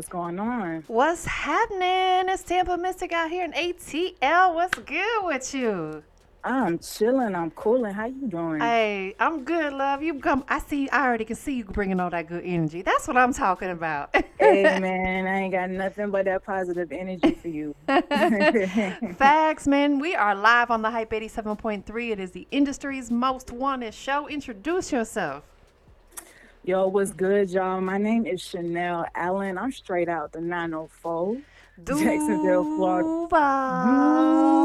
What's going on? What's happening? It's Tampa Mystic out here in ATL. What's good with you? I'm chilling. I'm cooling. How you doing? Hey, I'm good, love. You come. I see. I already can see you bringing all that good energy. That's what I'm talking about. hey man, I ain't got nothing but that positive energy for you. Facts, man. We are live on the Hype 87.3. It is the industry's most wanted show. Introduce yourself. Yo, what's good, y'all? My name is Chanel Allen. I'm straight out the 904. Jacksonville, Florida.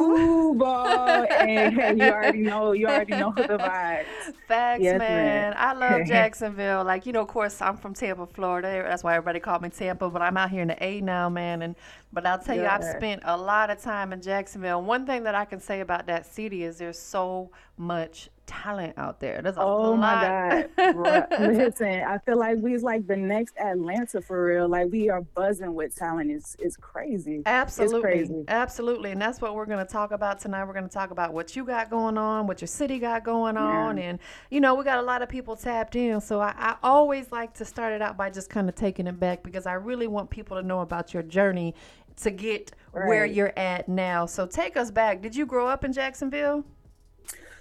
Duval. and you already know, you already know the vibes. Facts, yes, man. man. I love Jacksonville. Like, you know, of course, I'm from Tampa, Florida. That's why everybody called me Tampa, but I'm out here in the A now, man. And but I'll tell yeah. you, I've spent a lot of time in Jacksonville. One thing that I can say about that city is there's so much talent out there. There's a oh lot. my god! Listen, I feel like we's like the next Atlanta for real. Like we are buzzing with talent. It's it's crazy. Absolutely, it's crazy. absolutely, and that's what we're going to talk about tonight. We're going to talk about what you got going on, what your city got going on, yeah. and you know we got a lot of people tapped in. So I, I always like to start it out by just kind of taking it back because I really want people to know about your journey to get right. where you're at now. So take us back. Did you grow up in Jacksonville?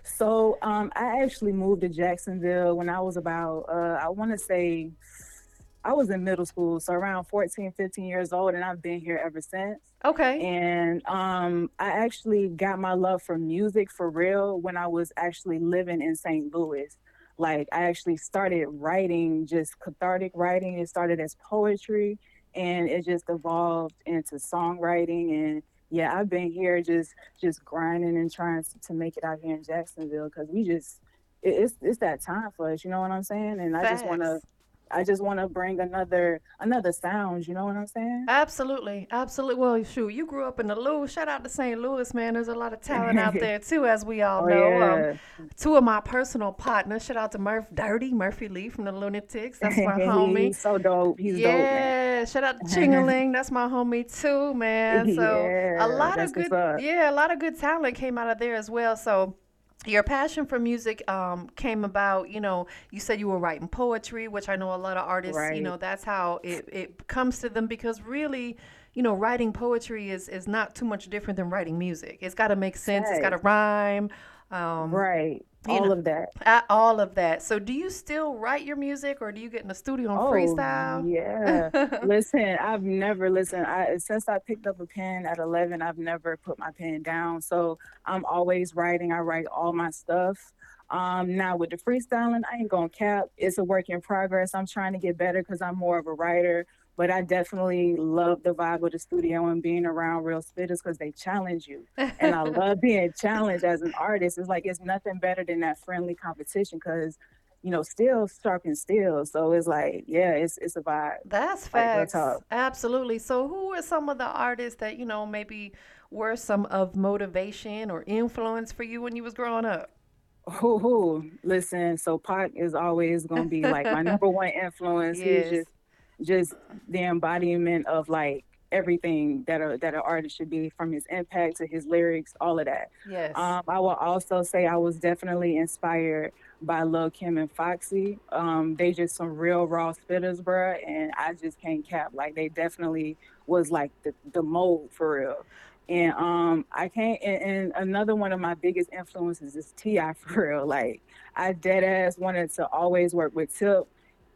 So um, I actually moved to Jacksonville when I was about, uh, I want to say, I was in middle school, so around 14, 15 years old, and I've been here ever since. Okay. And um, I actually got my love for music for real when I was actually living in St. Louis. Like, I actually started writing just cathartic writing. It started as poetry, and it just evolved into songwriting and yeah, I've been here just just grinding and trying to make it out here in Jacksonville because we just it, it's it's that time for us. You know what I'm saying? And Facts. I just want to I just want to bring another another sound. You know what I'm saying? Absolutely, absolutely. Well, shoot, you grew up in the Lou. Shout out to St. Louis, man. There's a lot of talent out there too, as we all oh, know. Yeah. Um, two of my personal partners. Shout out to Murph Dirty Murphy Lee from the Lunatics. That's my homie. He's so dope. He's yeah. dope. Yeah. Shout out to Chingaling. That's my homie too, man. So yeah, a lot of good, yeah, a lot of good talent came out of there as well. So your passion for music um, came about you know you said you were writing poetry which i know a lot of artists right. you know that's how it, it comes to them because really you know writing poetry is is not too much different than writing music it's got to make sense right. it's got to rhyme um, right all know, of that. all of that. So, do you still write your music, or do you get in the studio and oh, freestyle? Yeah. listen, I've never listened. I since I picked up a pen at 11, I've never put my pen down. So I'm always writing. I write all my stuff. Um, now with the freestyling, I ain't gonna cap. It's a work in progress. I'm trying to get better because I'm more of a writer but I definitely love the vibe of the studio and being around real spitters because they challenge you. And I love being challenged as an artist. It's like it's nothing better than that friendly competition because you know, still sharpen still. So it's like, yeah, it's it's a vibe. That's like, facts. Absolutely. So who are some of the artists that, you know, maybe were some of motivation or influence for you when you was growing up? Who who listen, so Pac is always gonna be like my number one influence. Yes. He's just just the embodiment of like everything that a that an artist should be from his impact to his lyrics, all of that. Yes. Um, I will also say I was definitely inspired by Lil Kim and Foxy. Um, they just some real raw spitters, bruh, and I just can't cap. Like they definitely was like the, the mold for real. And um, I can't. And, and another one of my biggest influences is T.I. for real. Like I dead ass wanted to always work with Tip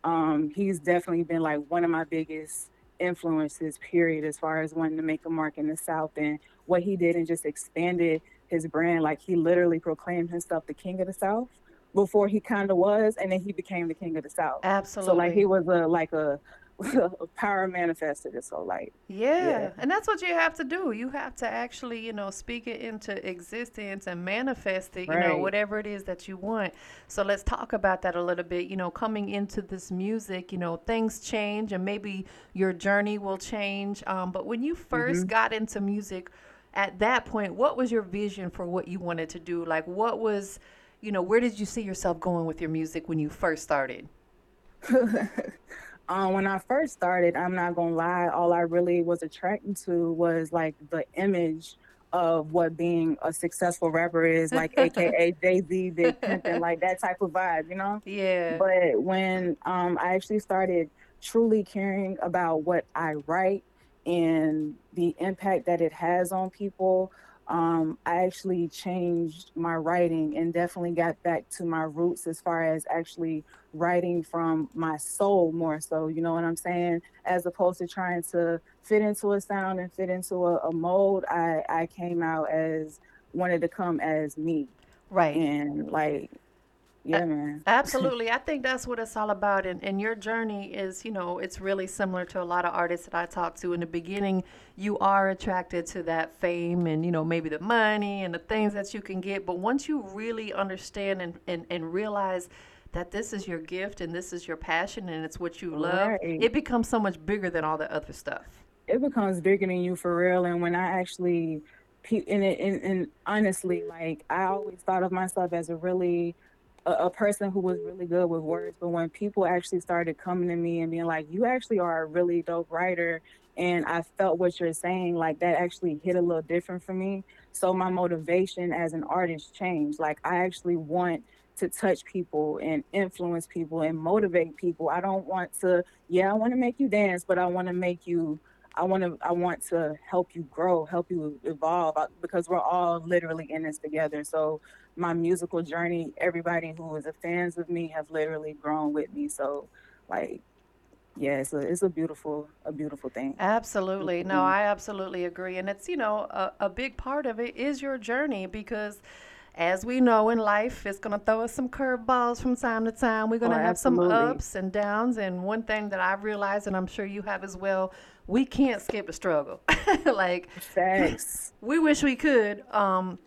um, he's definitely been like one of my biggest influences, period, as far as wanting to make a mark in the South and what he did and just expanded his brand. Like he literally proclaimed himself the king of the South before he kind of was, and then he became the king of the South. Absolutely. So like he was a like a power manifested it so like yeah. yeah. and that's what you have to do you have to actually you know speak it into existence and manifest it you right. know whatever it is that you want so let's talk about that a little bit you know coming into this music you know things change and maybe your journey will change um, but when you 1st mm-hmm. got into music at that point what was your vision for what you wanted to do like what was you know where did you see yourself going with your music when you first started Um, when I first started, I'm not gonna lie, all I really was attracted to was like the image of what being a successful rapper is, like AKA Jay Z, Big Pimpin', like that type of vibe, you know. Yeah. But when um, I actually started truly caring about what I write and the impact that it has on people, um, I actually changed my writing and definitely got back to my roots as far as actually writing from my soul more so, you know what I'm saying? As opposed to trying to fit into a sound and fit into a, a mold, I, I came out as wanted to come as me. Right. And like, yeah, man. Absolutely. I think that's what it's all about. And, and your journey is, you know, it's really similar to a lot of artists that I talk to. In the beginning, you are attracted to that fame and, you know, maybe the money and the things that you can get. But once you really understand and, and, and realize that this is your gift and this is your passion and it's what you love, Right. it becomes so much bigger than all the other stuff. It becomes bigger than you for real. And when I actually, and, and, and honestly, like I always thought of myself as a really a, a person who was really good with words. But when people actually started coming to me and being like, "You actually are a really dope writer," and I felt what you're saying, like that actually hit a little different for me. So my motivation as an artist changed. Like I actually want to touch people and influence people and motivate people. I don't want to, yeah, I want to make you dance, but I want to make you I want to I want to help you grow, help you evolve uh, because we're all literally in this together. So my musical journey, everybody who is a fans of me have literally grown with me. So like yeah, it's a it's a beautiful a beautiful thing. Absolutely. No, Mhm. I absolutely agree. And it's, you know, a, a big part of it is your journey because as we know in life, it's going to throw us some curveballs from time to time. We're going Oh, to have some ups and downs. And one thing that I've realized, and I'm sure you have as well, we can't skip a struggle. like, Facts. we wish we could. Um,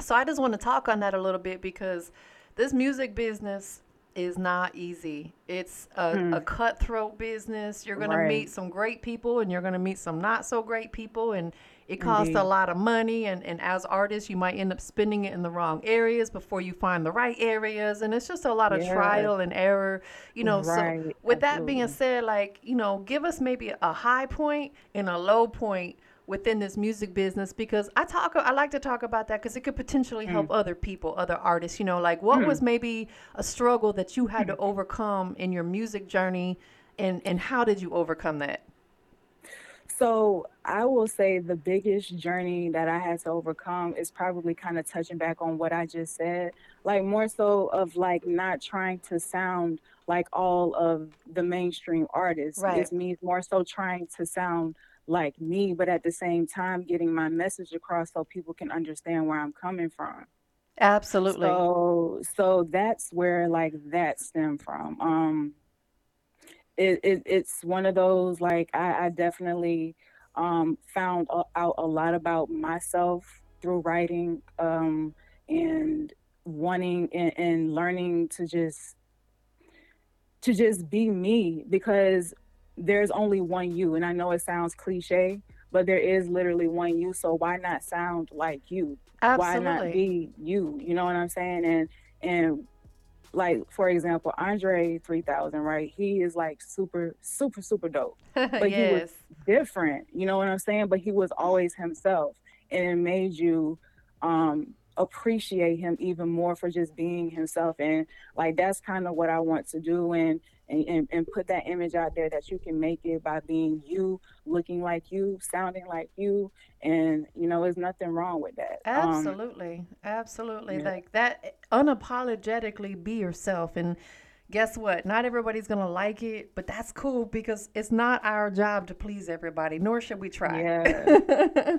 so I just want to talk on that a little bit because this music business is not easy. It's a, Hmm. a cutthroat business. You're going to meet some great people and you're going to meet some not so great people. And it costs a lot of money. And, and as artists, you might end up spending it in the wrong areas before you find the right areas. And it's just a lot of Yeah. trial and error, you know. So, Right. with that being said, like, you know, give us maybe a high point and a low point within this music business because I talk I like to talk about that because it could potentially hmm. help other people, other artists, you know, like what hmm. was maybe a struggle that you had hmm. to overcome in your music journey and and how did you overcome that? So I will say the biggest journey that I had to overcome is probably kind of touching back on what I just said. Like more so of like not trying to sound like all of the mainstream artists. Right. It's me more so trying to sound like me, but at the same time getting my message across so people can understand where I'm coming from. Absolutely. So so that's where like that stemmed from. Um it, it it's one of those like I, I definitely um found out a lot about myself through writing um and wanting and, and learning to just to just be me because there's only one you and I know it sounds cliche but there is literally one you so why not sound like you? Why not be you? You know what I'm saying? And and like for example Andre 3000 right? He is like super super super dope. But he was different you know what I'm saying? But he was always himself and it made you um appreciate him even more for just being himself. And like that's kind of what I want to do and and, and put that image out there that you can make it by being you looking like you sounding like you. And you know there's nothing wrong with that. Um Absolutely. Absolutely. yeah. Like that unapologetically be yourself. And guess what? Not everybody's going to like it, but that's cool because it's not our job to please everybody, nor should we try. yeah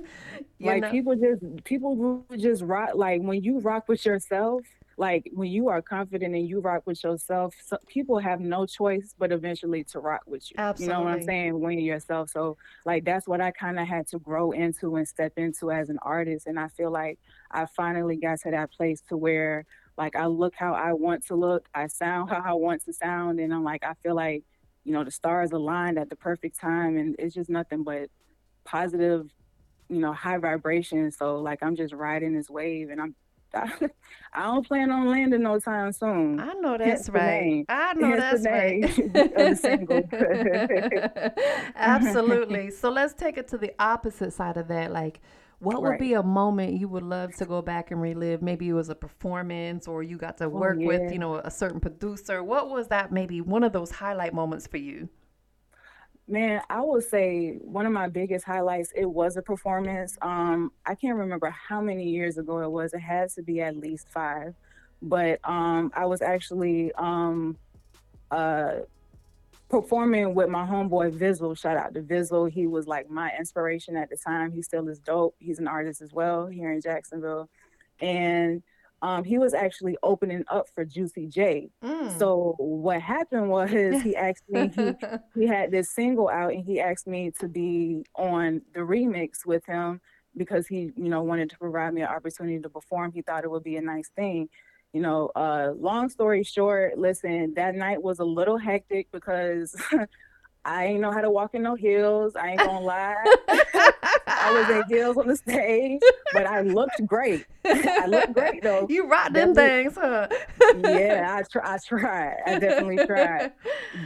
like know? people just people who just rock like when you rock with yourself like when you are confident and you rock with yourself so people have no choice but eventually to rock with you Absolutely. you know what i'm saying when you're yourself so like that's what i kind of had to grow into and step into as an artist and i feel like i finally got to that place to where like i look how i want to look i sound how i want to sound and i'm like i feel like you know the stars aligned at the perfect time and it's just nothing but positive you know, high vibration. So like I'm just riding this wave and I'm I don't plan on landing no time soon. I know that's right. I know Hence that's right. name of the single. Absolutely. So let's take it to the opposite side of that. Like, what would be a moment you would love to go back and relive? Maybe it was a performance or you got to Oh work with, you know, a certain producer. What was that maybe one of those highlight moments for you? Man, I would say one of my biggest highlights, it was a performance. Um, I can't remember how many years ago it was. It had to be at least five. But um, I was actually um, uh, performing with my homeboy Vizzle. Shout out to Vizzle. He was like my inspiration at the time. He still is dope. He's an artist as well here in Jacksonville. And um, he was actually opening up for Juicy J. Mm. So what happened was he asked me he he had this single out and he asked me to be on the remix with him because he you know wanted to provide me an opportunity to perform. He thought it would be a nice thing. You know, uh, long story short, listen, that night was a little hectic because I ain't know how to walk in no heels. I ain't gonna lie. I was in heels on the stage, but I looked great. I looked great though. you rock them things, huh? yeah, I try. I tried. I definitely tried.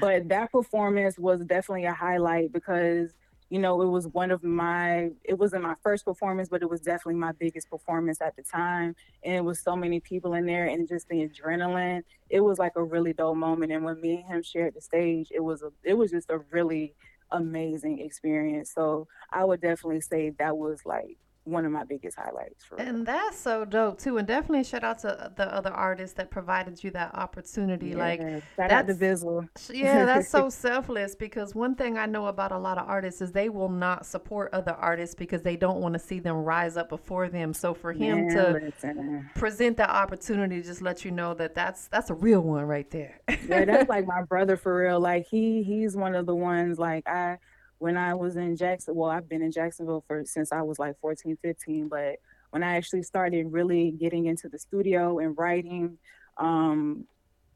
But that performance was definitely a highlight because you know it was one of my. It wasn't my first performance, but it was definitely my biggest performance at the time. And it was so many people in there, and just the adrenaline. It was like a really dope moment. And when me and him shared the stage, it was a. It was just a really amazing experience. So I would definitely say that was like one of my biggest highlights real. And that's so dope too. And definitely shout out to uh, the other artists that provided you that opportunity. Like Yeah, shout out to Vizzle. yeah, that's so selfless because one thing I know about a lot of artists is they will not support other artists because they don't want to see them rise up before them. So for him Man, to listen. present that opportunity just let you know that that's that's a real one right there. Yeah, that's like my brother for real. Like he he's one of the ones like I when I was in Jackson, well, I've been in Jacksonville for since I was like 14, 15, but when I actually started really getting into the studio and writing, um,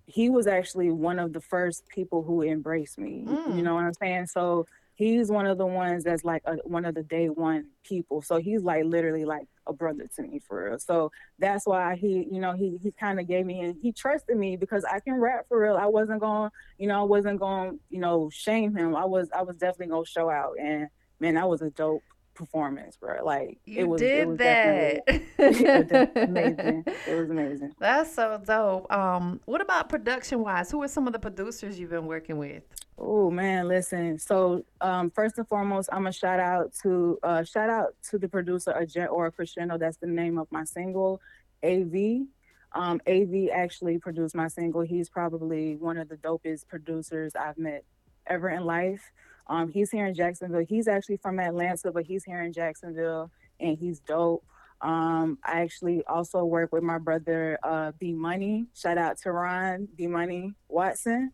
he was actually one of the first people who embraced me. You mm. know what I'm saying? So he's one of the ones that's like a, one of the day one people. So he's like literally like a brother to me for real. So that's why he, you know, he he kind of gave me and he trusted me because I can rap for real. I wasn't going, you know, I wasn't going, you know, shame him. I was I was definitely gonna show out. And man, that was a dope performance, bro. Like it You was it did was that. it was amazing. It was amazing. That's so dope. Um, what about production wise? Who are some of the producers you've been working with? Oh man, listen. So um, first and foremost, I'm gonna shout out to uh, shout out to the producer a Jet or Crescendo. That's the name of my single, AV. Um, AV actually produced my single. He's probably one of the dopest producers I've met ever in life. Um, he's here in Jacksonville. He's actually from Atlanta, but he's here in Jacksonville, and he's dope. Um, I actually also work with my brother uh, B Money. Shout out to Ron B Money Watson.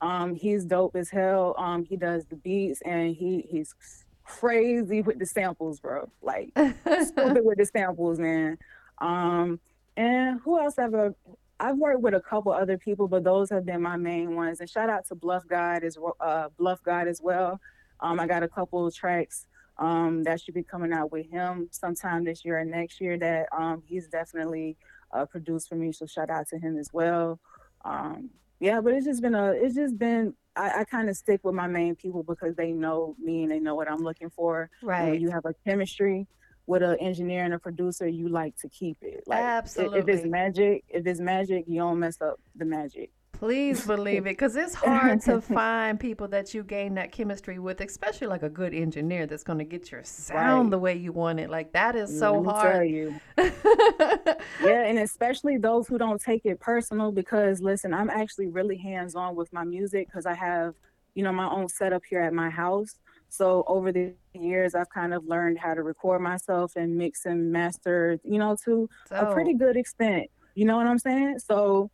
Um, he's dope as hell. Um, he does the beats and he he's crazy with the samples, bro. Like stupid with the samples, man. Um, and who else have I, I've worked with a couple other people, but those have been my main ones. And shout out to Bluff God as well, uh, Bluff God as well. Um, I got a couple of tracks um, that should be coming out with him sometime this year or next year that um, he's definitely uh, produced for me. So shout out to him as well. Um, yeah, but it's just been a, it's just been, I, I kind of stick with my main people because they know me and they know what I'm looking for. And when Right. you have a chemistry with an engineer and a producer, you like to keep it. Like i- if it's magic, if it's magic, you don't mess up the magic. Please believe it, because it's hard to find people that you gain that chemistry with, especially like a good engineer that's going to get your sound Right. the way you want it. Like that is Let so me tell hard. you. Yeah, and especially those who don't take it personal because listen, I'm actually really hands-on with my music because I have, you know, my own setup here at my house. So over the years, I've kind of learned how to record myself and mix and master, you know, to a pretty good extent. You know what I'm saying? So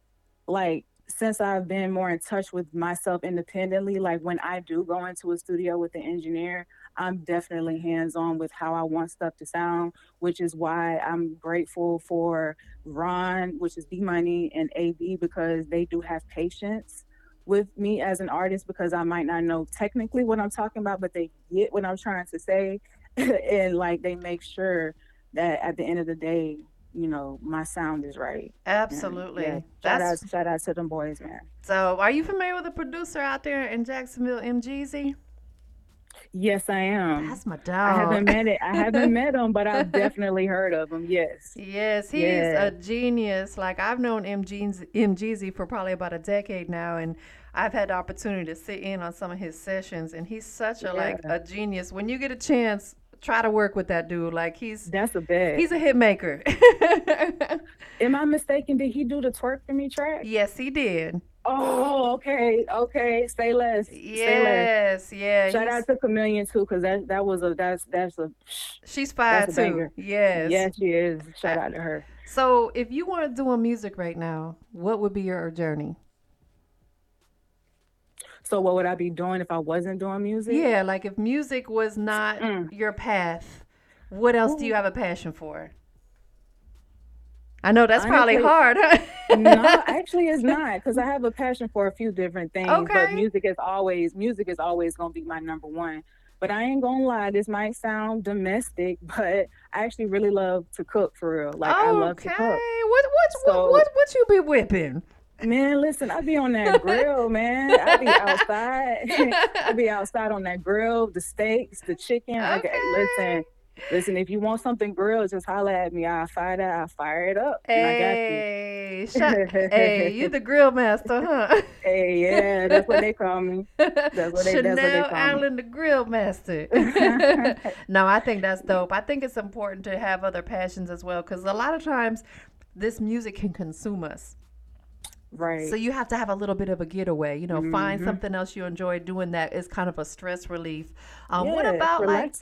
like since I've been more in touch with myself independently, like when I do go into a studio with an engineer, I'm definitely hands on with how I want stuff to sound, which is why I'm grateful for Ron, which is B Money, and AV because they do have patience with me as an artist because I might not know technically what I'm talking about, but they get what I'm trying to say. and like they make sure that at the end of the day, you know, my sound is right. And yeah, absolutely. shout out, shout out to them boys, man. so. Are you familiar with a producer out there in Jacksonville, MGZ? Yes, I am. That's my dog. I haven't met it. I haven't met him, but I've definitely heard of him. Yes. Yes, he's Yeah. a genius. Like I've known MGZ, MGZ for probably about a decade now, and I've had the opportunity to sit in on some of his sessions, and he's such a like a genius. When you get a chance, try to work with that dude. Like he's That's a bad. he's a hit maker. Am I mistaken? Did he do the twerk for me track? yes, he did. Oh, okay, okay. Say less. Say less. Yes, yeah. Shout out to Chameleon too, because that that was a that's that's a she's fine too. banger. Yes. yes she is. Shout out to her. So if you weren't doing music right now, what would be your journey? So what would I be doing if I wasn't doing music? Yeah, like if music was not Mm. your path, what else do you have a passion for? I know that's probably hard. huh? no, actually, it's not because I have a passion for a few different things. Okay. But music is always music is always gonna be my number one. But I ain't gonna lie, this might sound domestic, but I actually really love to cook for real. Like I love to cook. What what So- what what what you be whipping? Man, listen, I be on that grill, man. I be outside. I be outside on that grill, the steaks, the chicken. Like, Okay. listen, listen. If you want something grilled, just holler at me. I'll fire that. I'll fire it up. and I got you. Hey, shut, hey, you the grill master, huh? Hey, yeah, that's what they call me. what they- that's what they call me. Allen, the grill master. no, I think that's dope. I think it's important to have other passions as well because a lot of times this music can consume us. Right. So you have to have a little bit of a getaway. You know, find Mhm. something else you enjoy doing that is kind of a stress relief. Um, yeah, what about like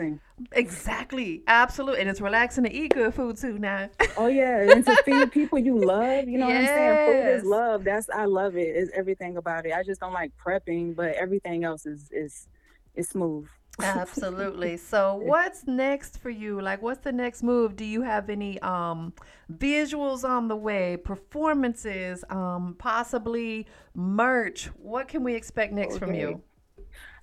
exactly, absolutely, and it's relaxing to eat good food too. Now, Oh yeah, and to feed people you love. You know what I'm saying? Food is love. That's I love it. It's everything about it. I just don't like prepping, but everything else is is is smooth. Absolutely. So, what's next for you? Like, what's the next move? Do you have any um visuals on the way, performances, um, possibly merch? What can we expect next from you?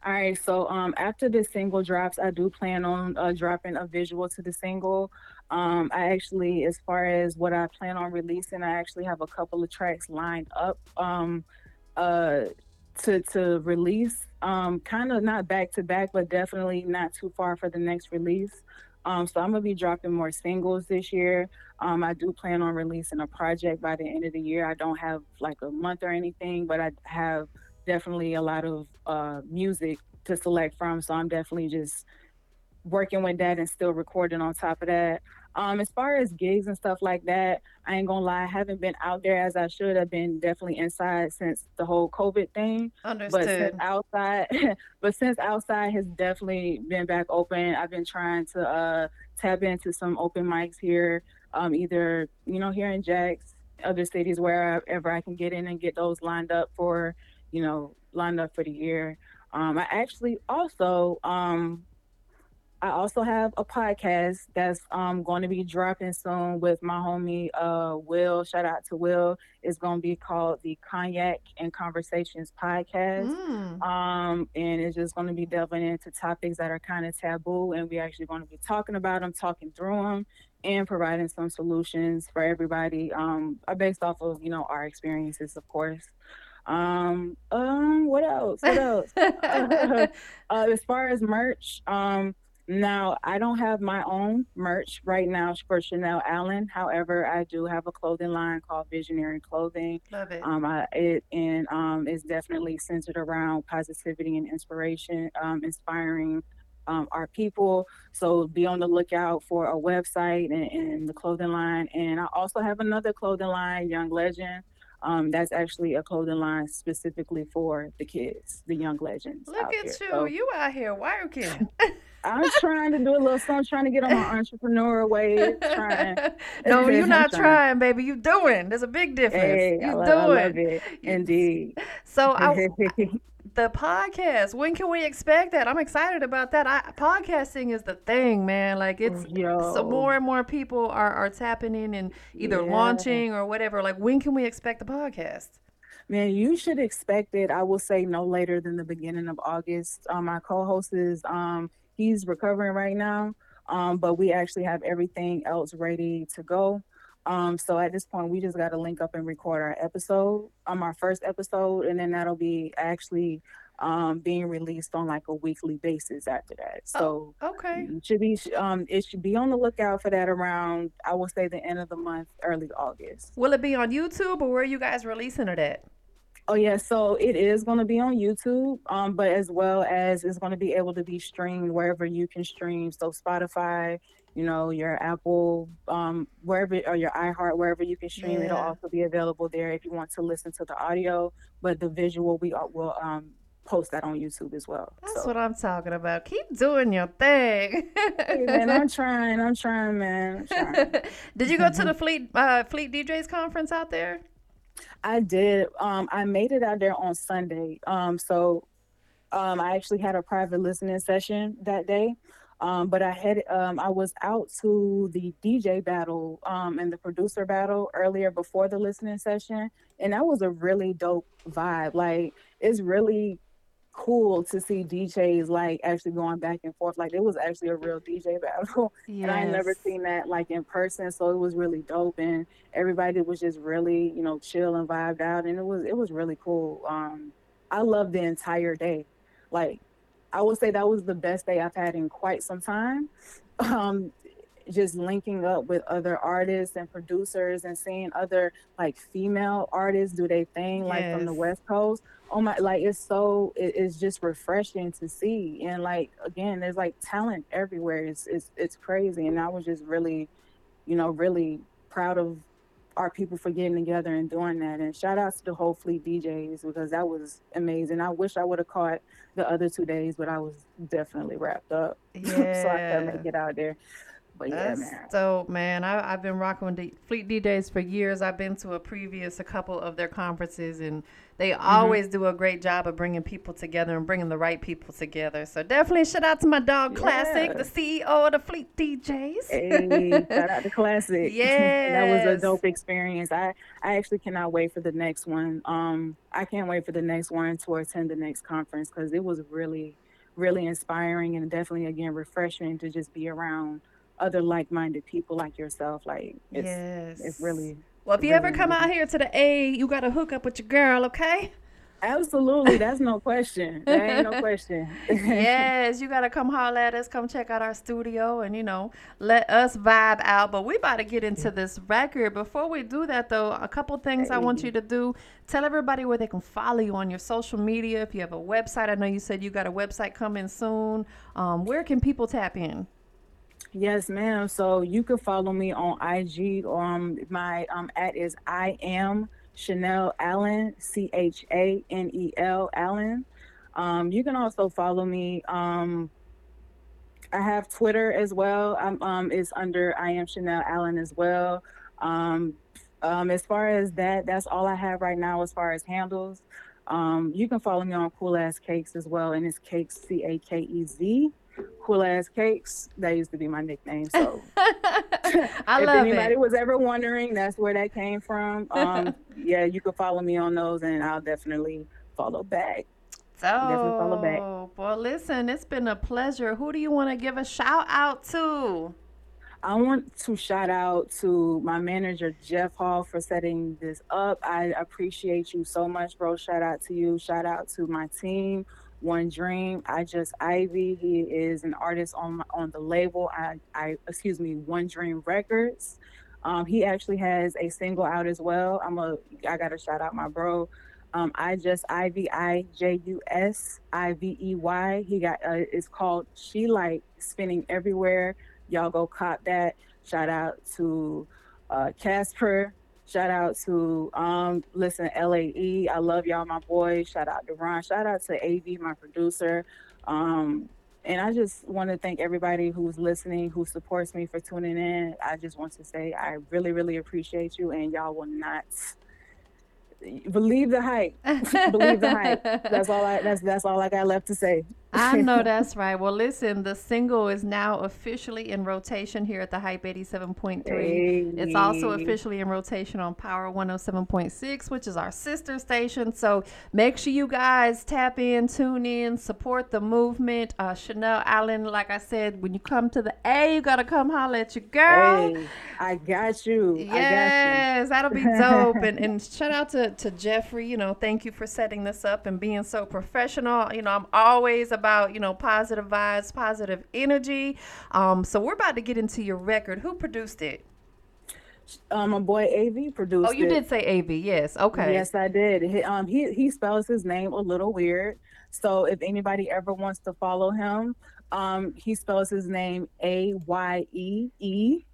All right, so um, after the single drops, I do plan on uh, dropping a visual to the single. Um, I actually, as far as what I plan on releasing, I actually have a couple of tracks lined up um, uh, to to release. Um, kind of not back to back, but definitely not too far for the next release. Um, so I'm gonna be dropping more singles this year. Um, I do plan on releasing a project by the end of the year. I don't have like a month or anything, but I have definitely a lot of uh, music to select from. So I'm definitely just working with that and still recording on top of that. Um, as far as gigs and stuff like that, I ain't gonna lie, I haven't been out there as I should. I've been definitely inside since the whole COVID thing. But since outside, but since outside has definitely been back open, I've been trying to uh, tap into some open mics here, um, either you know here in Jax, other cities wherever I can get in and get those lined up for, you know, lined up for the year. Um, I actually also um, I also have a podcast that's um, going to be dropping soon with my homie uh, Will. Shout out to Will. It's going to be called the Cognac and Conversations Podcast. Mm. Um, and it's just going to be delving into topics that are kind of taboo, and we're actually going to be talking about them, talking through them, and providing some solutions for everybody, um, uh, based off of you know our experiences, of course. Um, um, what else? What else? uh, as far as merch, um, now I don't have my own merch right now for Chanel Allen. However, I do have a clothing line called Visionary Clothing. Love it. Um, I, it and um, it's definitely centered around positivity and inspiration, um, inspiring um, our people. So be on the lookout for a website and, and the clothing line. And I also have another clothing line, Young Legend. Um, that's actually a clothing line specifically for the kids, the young legends. Look at there. you. So you out here working. I'm trying to do a little something, trying to get on my entrepreneur way. trying. no, you're not trying. trying, baby. You doing. There's a big difference. Hey, you doing. I love it. Indeed. So I, the podcast. When can we expect that? I'm excited about that. I, podcasting is the thing, man. Like it's Yo. so more and more people are are tapping in and either Yeah. launching or whatever. Like when can we expect the podcast? Man, you should expect it. I will say no later than the beginning of August. Um, my co-host is um, he's recovering right now, um, but we actually have everything else ready to go. Um, so at this point, we just got to link up and record our episode, um, our first episode, and then that'll be actually um, being released on like a weekly basis after that. Oh, So okay. it should be um, it should be on the lookout for that around I will say the end of the month, early August. Will it be on YouTube or where are you guys releasing it at? Oh yeah, so it is going to be on YouTube, um, but as well as it's going to be able to be streamed wherever you can stream. So Spotify, you know, your Apple, um, wherever or your iHeart, wherever you can stream, it'll also be available there if you want to listen to the audio. But the visual, we are- will um, post that on YouTube as well. That's So, what I'm talking about. Keep doing your thing. hey, man, I'm trying, I'm trying, man, I'm trying. Did you go to the Fleet uh, Fleet DJs conference out there? I did. Um, I made it out there on Sunday. Um, so um, I actually had a private listening session that day. Um, but I had um, I was out to the DJ battle um, and the producer battle earlier before the listening session, and that was a really dope vibe. Like it's really cool to see DJs like actually going back and forth. Like it was actually a real DJ battle. And I had never seen that like in person, so it was really dope. And everybody was just really, you know, chill and vibed out, and it was it was really cool. Um, I loved the entire day. Like I would say that was the best day I've had in quite some time. Um, just linking up with other artists and producers and seeing other like female artists do their thing like from the West Coast. Oh my, like it's so it, it's just refreshing to see. And like again, there's like talent everywhere. It's it's it's crazy. And I was just really, you know, really proud of our people for getting together and doing that. And shout out to the whole fleet DJs because that was amazing. I wish I would have caught the other two days, but I was definitely wrapped up. so I couldn't Yeah. make it out there. But yeah, man. dope, man. I, I've been rocking with the Fleet DJs for years. I've been to a previous, a couple of their conferences, and they Mm-hmm. always do a great job of bringing people together and bringing the right people together. So definitely shout out to my dog Classic, the CEO of the Fleet DJs. Hey, shout out to Classic. Yeah, that was a dope experience. I, I actually cannot wait for the next one. Um, I can't wait for the next one to attend the next conference because it was really, really inspiring and definitely again refreshing to just be around other like-minded people like yourself. Like it's yes. it's really Well, if you really ever come out here to the A, you got to hook up with your girl, okay? absolutely that's no question. That ain't no question. yes, you gotta come holler at us, come check out our studio, and you know, let us vibe out. But we about to get into this record. Before we do that, though, a couple things I want you to do. Tell everybody where they can follow you on your social media. If you have a website, I know you said you got a website coming soon. Um, where can people tap in? Yes, ma'am. So you can follow me on IG. Um, my um at is I am Chanel Allen, C H A N E L Allen. Um, you can also follow me. Um, I have Twitter as well. I'm um it's under I am Chanel Allen as well. Um, um, as far as that, that's all I have right now as far as handles. Um, you can follow me on Cool Ass Cakes as well, and it's Cakes C A K E Z. Cool Ass Cakes. That used to be my nickname. So I if love anybody it. was ever wondering, that's where that came from. Um, yeah, you can follow me on those, and I'll definitely follow back. So Definitely follow back. So, well, listen, it's been a pleasure. Who do you want to give a shout out to? I want to shout out to my manager Jeff Hall for setting this up. I appreciate you so much, bro. Shout out to you. Shout out to my team, One Dream. I just Ivy. He is an artist on on the label. I, I excuse me, One Dream Records. Um, he actually has a single out as well. I'm a I gotta shout out my bro. Um, I just Ivy I J U S I V E Y. He got uh, it's called She Like Spinning Everywhere. Y'all go cop that. Shout out to uh, Casper. Shout out to um, listen LAE. I love y'all, my boys. Shout out to Ron. Shout out to AV, my producer. Um, and I just want to thank everybody who's listening, who supports me for tuning in. I just want to say I really, really appreciate you, and y'all will not believe the hype. believe the hype. That's all I. That's that's all I got left to say. I know that's right. Well, listen, the single is now officially in rotation here at the Hype 87.3. Hey. It's also officially in rotation on Power 107.6, which is our sister station. So make sure you guys tap in, tune in, support the movement. Uh, Chanel Allen, like I said, when you come to the A, you got to come holler at your girl. Hey, I got you. Yes, got you. that'll be dope. and, and shout out to, to Jeffrey. You know, thank you for setting this up and being so professional. You know, I'm always a about you know positive vibes, positive energy. Um, so we're about to get into your record. Who produced it? Um, my boy Av produced. Oh, you it. did say Av. Yes. Okay. Yes, I did. He, um, he he spells his name a little weird. So if anybody ever wants to follow him, um, he spells his name A Y E E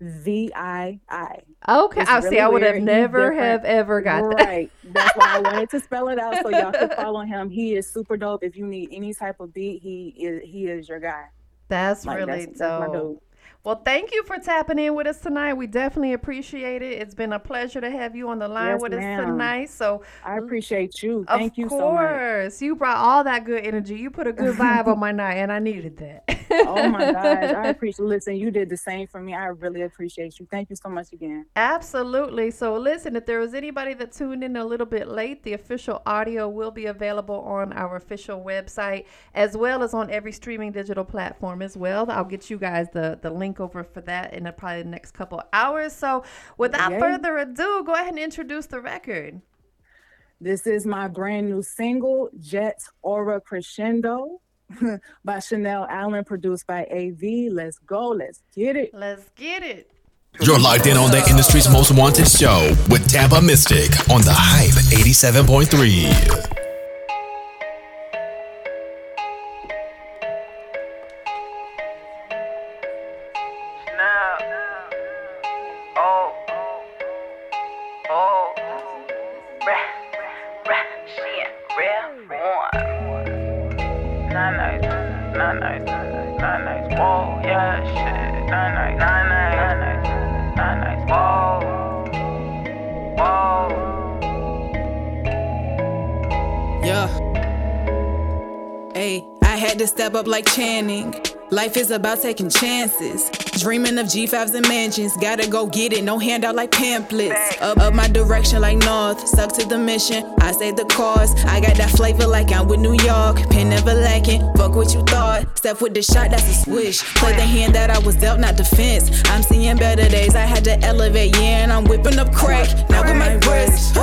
V I I. Okay, I really see. I would have never have ever got that. Right. That's why I wanted to spell it out so y'all can follow him. He is super dope. If you need any type of beat, he is he is your guy. That's like, really that's, dope. That's well, thank you for tapping in with us tonight. We definitely appreciate it. It's been a pleasure to have you on the line yes, with ma'am. us tonight. So I appreciate you. Thank you so much. Of course. You brought all that good energy. You put a good vibe on my night, and I needed that. oh my gosh. I appreciate listen, you did the same for me. I really appreciate you. Thank you so much again. Absolutely. So listen, if there was anybody that tuned in a little bit late, the official audio will be available on our official website as well as on every streaming digital platform as well. I'll get you guys the, the link over for that in probably the next couple hours. So, without Yay. further ado, go ahead and introduce the record. This is my brand new single, Jets Aura Crescendo, by Chanel Allen, produced by AV. Let's go. Let's get it. Let's get it. You're locked in on the industry's most wanted show with Tampa Mystic on the Hype 87.3. step up like Channing. Life is about taking chances. Dreaming of G5s and mansions. Gotta go get it, no handout like pamphlets. Up, up my direction like north. Stuck to the mission. I say the cause. I got that flavor like I'm with New York. Pen never lacking. Fuck what you thought. Step with the shot, that's a swish. Play the hand that I was dealt, not defense. I'm seeing better days. I had to elevate, yeah, and I'm whipping up crack. Now with my wrist.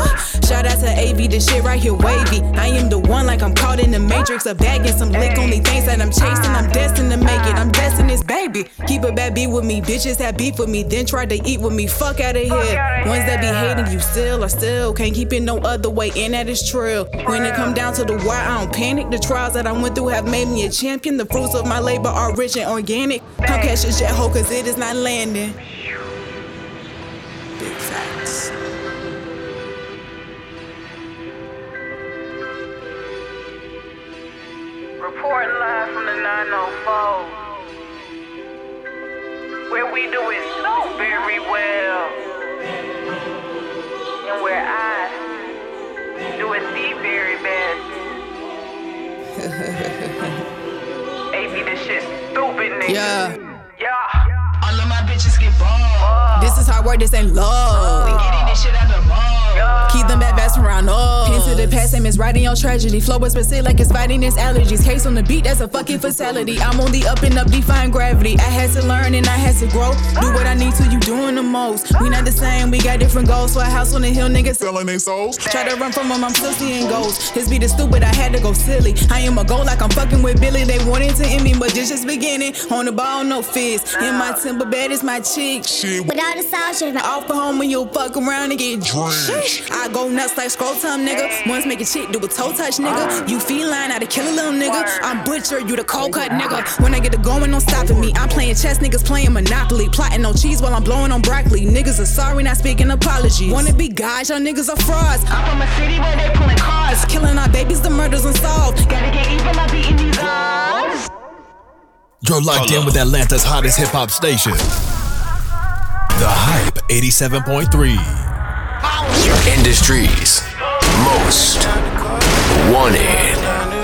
Shout out to AV, this shit right here wavy. I am the one like I'm caught in the matrix. A bag and some lick. Only things that I'm chasing, I'm destined to make it. I'm destined this baby. Keep a bad beat with me. Bitches have beef with me, then tried to eat with me. Fuck out of here. Ones that be hating you still are still. Can't keep it no other way, and that is true. When it come down to the wire, I don't panic. The trials that I went through have made me a champion. The fruits of my labor are rich and organic. Come catch a jet ho, cause it is not landing. Stupid, nigga. Yeah. Yeah. All of my bitches get bald. This is hard work, this ain't love. We getting this shit out the mall. Keep them bad bats around us. Pin to the past, same as writing your tragedy. Flow is specific like it's fighting its allergies. Case on the beat, that's a fucking fatality. I'm on the up and up, defying gravity. I had to learn and I had to grow. Do what I need to, you doing the most. We not the same, we got different goals. So a house on the hill, niggas selling their souls. Try to run from them, I'm still seeing goals. His beat is stupid, I had to go silly. I am a goal like I'm fucking with Billy. They wanted to end me, but this just beginning. On the ball, no fist. In my timber bed is my chick. Shit. Without a sound, off the home when you fuck around and get drunk. I go nuts like scroll time, nigga. Once make a chick do a toe touch, nigga. You feline, I to kill a little nigga. I'm butcher, you the cold cut, nigga. When I get to going, no stopping me. I'm playing chess, niggas playing Monopoly. Plotting on cheese while I'm blowing on broccoli. Niggas are sorry, not speaking apologies. Wanna be guys, y'all niggas are frauds. I'm from a city where they pulling cars. Killing our babies, the murders unsolved. Gotta get even, I'm beating these odds. You're locked in with Atlanta's hottest hip hop station. The Hype 87.3. Industries most wanted.